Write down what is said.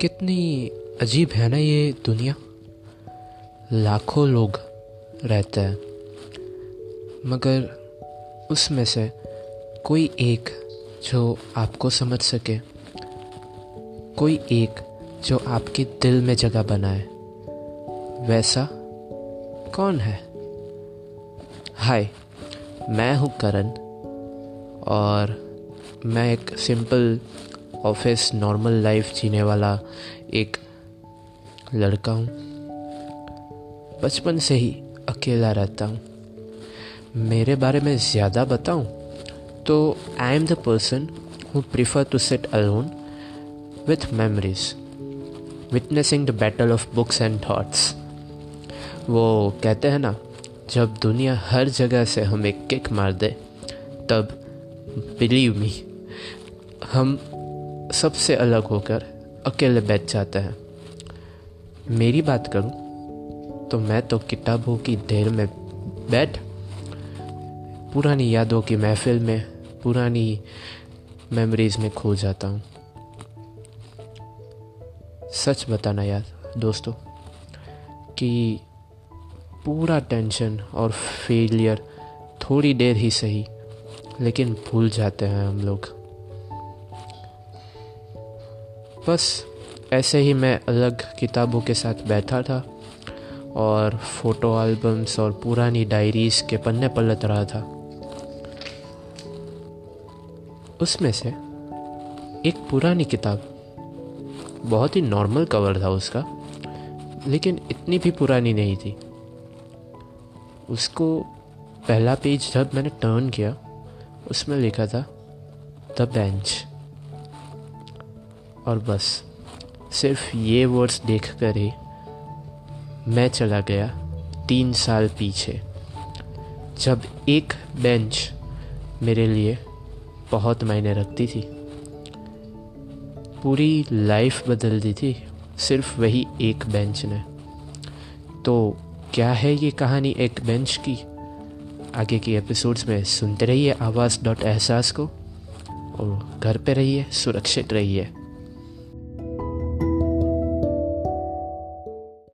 कितनी अजीब है ना ये दुनिया। लाखों लोग रहते हैं। मगर उसमें से कोई एक जो आपको समझ सके, कोई एक जो आपके दिल में जगह बनाए, वैसा कौन है? हाय, मैं हूँ करण और मैं एक सिंपल ऑफ़िस नॉर्मल लाइफ जीने वाला एक लड़का हूँ। बचपन से ही अकेला रहता हूँ। मेरे बारे में ज़्यादा बताऊँ तो I am the person who prefer to sit alone with memories witnessing the battle of books and thoughts वो कहते हैं ना, जब दुनिया हर जगह से हमें किक मार दे, तब बिलीव मी हम सबसे अलग होकर अकेले बैठ जाते हैं। मेरी बात करूँ तो मैं तो किताबों की देर में बैठ, पुरानी यादों की महफिल में, पुरानी मेमोरीज में खो जाता हूँ। सच बताना यार, दोस्तों, कि पूरा टेंशन और फेलियर थोड़ी देर ही सही, लेकिन भूल जाते हैं हम लोग। बस ऐसे ही मैं अलग किताबों के साथ बैठा था और फ़ोटो एल्बम्स और पुरानी डायरीज के पन्ने पलट रहा था। उसमें से एक पुरानी किताब, बहुत ही नॉर्मल कवर था उसका, लेकिन इतनी भी पुरानी नहीं थी। उसको पहला पेज जब मैंने टर्न किया, उसमें लिखा था द बेंच और बस। सिर्फ़ ये वर्ड्स देख कर ही मैं चला गया तीन साल पीछे। जब एक बेंच मेरे लिए बहुत मायने रखती थी। पूरी लाइफ बदल दी थी सिर्फ़ वही एक बेंच ने। तो क्या है ये कहानी एक बेंच की? आगे की एपिसोड्स में सुनते रहिए आवाज़ डॉट एहसास को और घर पे रहिए, सुरक्षित रहिए।